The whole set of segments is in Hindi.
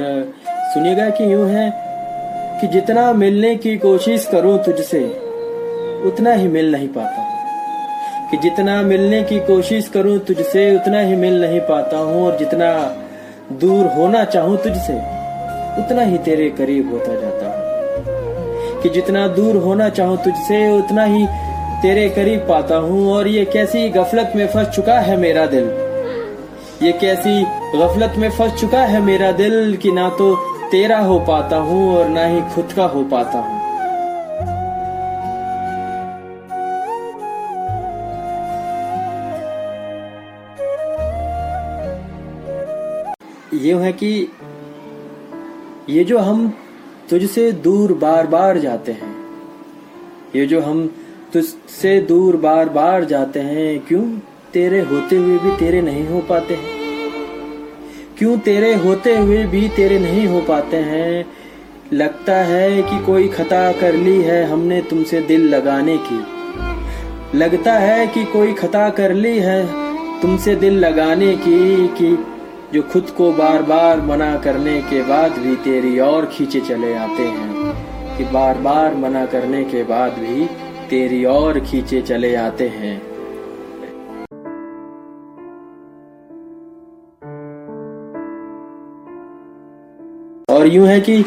और सुनिएगा कि यूँ है कि जितना मिलने की कोशिश करूँ तुझसे, उतना ही मिल नहीं पाता कि जितना मिलने की कोशिश करूँ तुझसे, उतना ही मिल नहीं पाता हूँ, और जितना दूर होना चाहूँ तुझसे, उतना ही तेरे करीब होता जाता हूँ। कि जितना दूर होना चाहूँ तुझसे, उतना ही तेरे करीब पाता हूँ, और ये कैसी गफलत में फंस चुका है मेरा दिल। ये कैसी गफलत में फंस चुका है मेरा दिल कि ना तो तेरा हो पाता हूँ और ना ही खुद का हो पाता हूँ। ये है कि ये जो हम तुझसे दूर बार बार जाते हैं, ये जो हम तुझसे दूर बार बार जाते हैं, क्यों? तेरे होते हुए भी तेरे नहीं हो पाते हैं। क्यों तेरे होते हुए भी तेरे नहीं हो पाते हैं? लगता है कि कोई खता कर ली है हमने तुमसे दिल लगाने की। लगता है कि कोई खता कर ली है तुमसे दिल लगाने की कि जो खुद को बार बार मना करने के बाद भी तेरी और खींचे चले आते हैं। कि बार बार मना करने के बाद भी तेरी और खींचे चले आते हैं। और यूँ है कि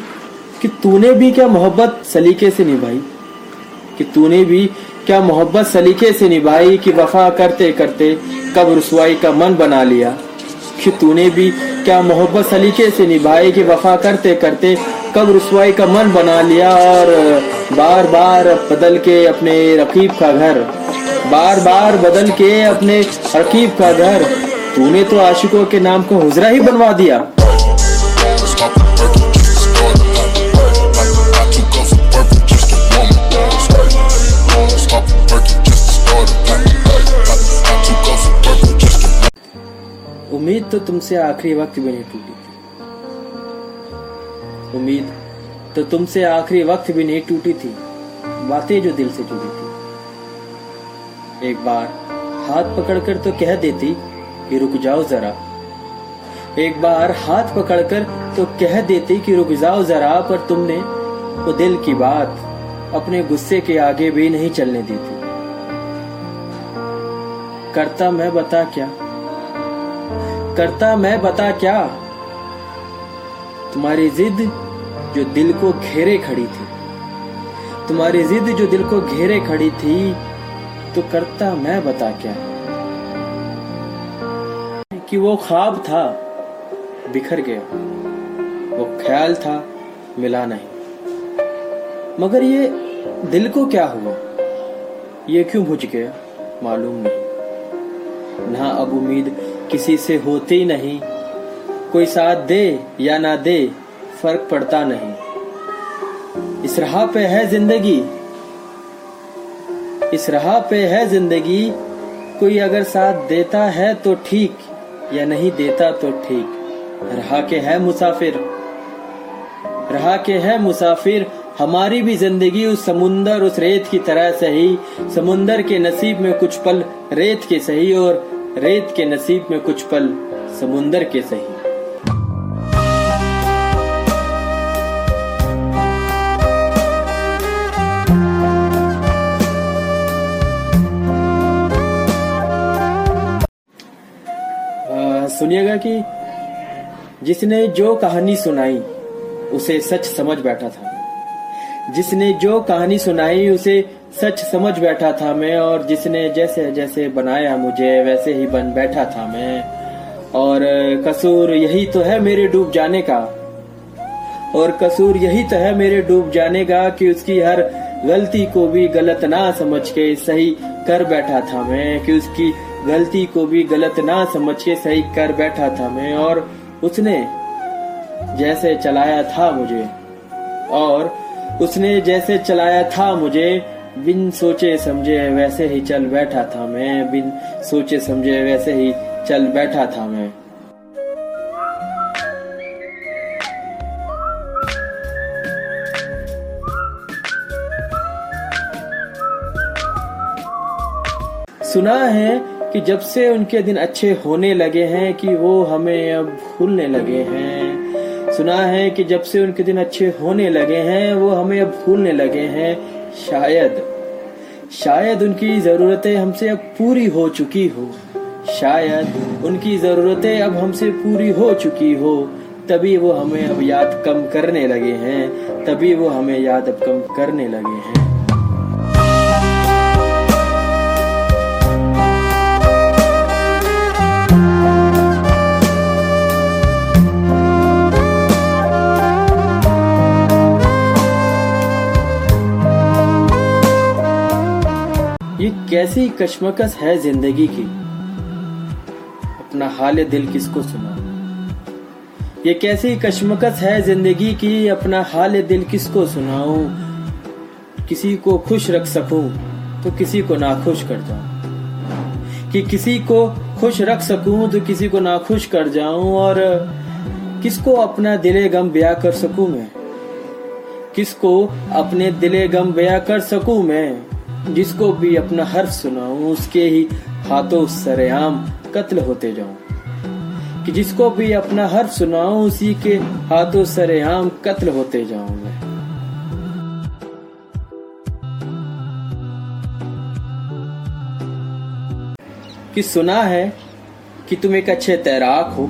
कि तूने भी क्या मोहब्बत सलीके से निभाई? कि तूने भी क्या मोहब्बत सलीके से निभाई कि वफा करते करते कब रसवाई का मन बना लिया? कि तूने भी क्या मोहब्बत सलीके से निभाई कि वफा करते करते कब रसवाई का मन बना लिया और बार बार बदल के अपने रकीब का घर? बार बार बदल के अपने रकीब का घर? तूने तो आशिकों के नाम को हुजरा ही बनवा दिया। तो तुमसे आखिरी वक्त भी नहीं टूटी थी। उम्मीद तो तुमसे आखिरी वक्त भी नहीं टूटी थी। बातें जो दिल से जुड़ी थी। एक बार हाथ पकड़कर तो कह देती कि रुक जाओ जरा। एक बार हाथ पकड़कर तो कह देती कि रुक जाओ जरा, पर तुमने वो दिल की बात अपने गुस्से के आगे भी नहीं चलने दी थी। करता मैं बता क्या? करता मैं बता क्या? तुम्हारी जिद जो दिल को घेरे खड़ी थी। तुम्हारी जिद जो दिल को घेरे खड़ी थी तो करता मैं बता क्या? कि वो ख्वाब था, बिखर गया। वो ख्याल था, मिला नहीं। मगर ये दिल को क्या हुआ? ये क्यों बुझ गया? मालूम नहीं। ना अब उम्मीद किसी से होती नहीं। कोई साथ दे या ना दे, फ़र्क पड़ता नहीं। इस राह पे है ज़िंदगी। इस राह पे है ज़िंदगी। कोई अगर साथ देता है तो ठीक, या नहीं देता तो ठीक। रहा के है मुसाफिर। रहा के है मुसाफिर हमारी भी ज़िंदगी उस समुंदर, उस रेत की तरह सही। समुंदर के नसीब में कुछ पल, रेत के सही और रेत के नसीब में कुछ पल, समुंदर के सही। सुनिएगा कि जिसने जो कहानी सुनाई, उसे सच समझ बैठा था। जिसने जो कहानी सुनाई, उसे सच समझ बैठा था मैं, और जिसने जैसे जैसे बनाया मुझे, वैसे ही बन बैठा था मैं। और कसूर यही तो है मेरे डूब जाने का। और कसूर यही तो है मेरे डूब जाने का कि उसकी हर गलती को भी गलत ना समझ के सही कर बैठा था मैं, कि उसकी गलती को भी गलत ना समझ के सही कर बैठा था मैं, और उसने जैसे चलाया था मुझे। और उसने जैसे चलाया था मुझे, बिन सोचे समझे वैसे ही चल बैठा था मैं, बिन सोचे समझे वैसे ही चल बैठा था मैं। सुना है कि जब से उनके दिन अच्छे होने लगे हैं कि वो हमें अब भूलने लगे हैं। सुना है कि जब से उनके दिन अच्छे होने लगे हैं, वो हमें अब भूलने लगे हैं। शायद शायद उनकी जरूरतें हमसे अब पूरी हो चुकी हो। शायद उनकी जरूरतें अब हमसे पूरी हो चुकी हो। तभी वो हमें अब याद कम करने लगे हैं। तभी वो हमें याद अब कम करने लगे हैं। कैसी कश्मकश है ज़िंदगी की? अपना हाल दिल किसको सुना? ये कैसी कश्मकश है ज़िंदगी की? अपना हाल दिल किसको सुनाऊं? किसी को खुश रख सकूँ तो किसी को नाखुश कर जाऊँ। कि किसी को खुश रख सकूँ तो किसी को नाखुश कर जाऊँ, और किसको अपना दिले गम ब्याह कर सकूँ मैं? किसको अपने दिले गम ब्याह कर सकूँ मैं? जिसको भी अपना हर्फ सुनाऊं, उसके ही हाथों सरेआम कत्ल होते जाऊँ। कि जिसको भी अपना हर्फ सुनाऊं, उसी के हाथों सरेआम कत्ल होते जाऊँ मैं। कि सुना है कि तुम एक अच्छे तैराक हो।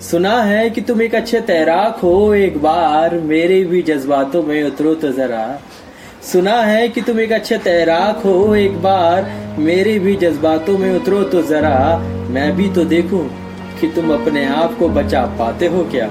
सुना है कि तुम एक अच्छे तैराक हो, एक बार मेरे भी जज्बातों में उतरो तो जरा। सुना है कि तुम एक अच्छे तैराक हो, एक बार मेरे भी जज्बातों में उतरो तो जरा मैं भी तो देखूँ कि तुम अपने आप को बचा पाते हो क्या?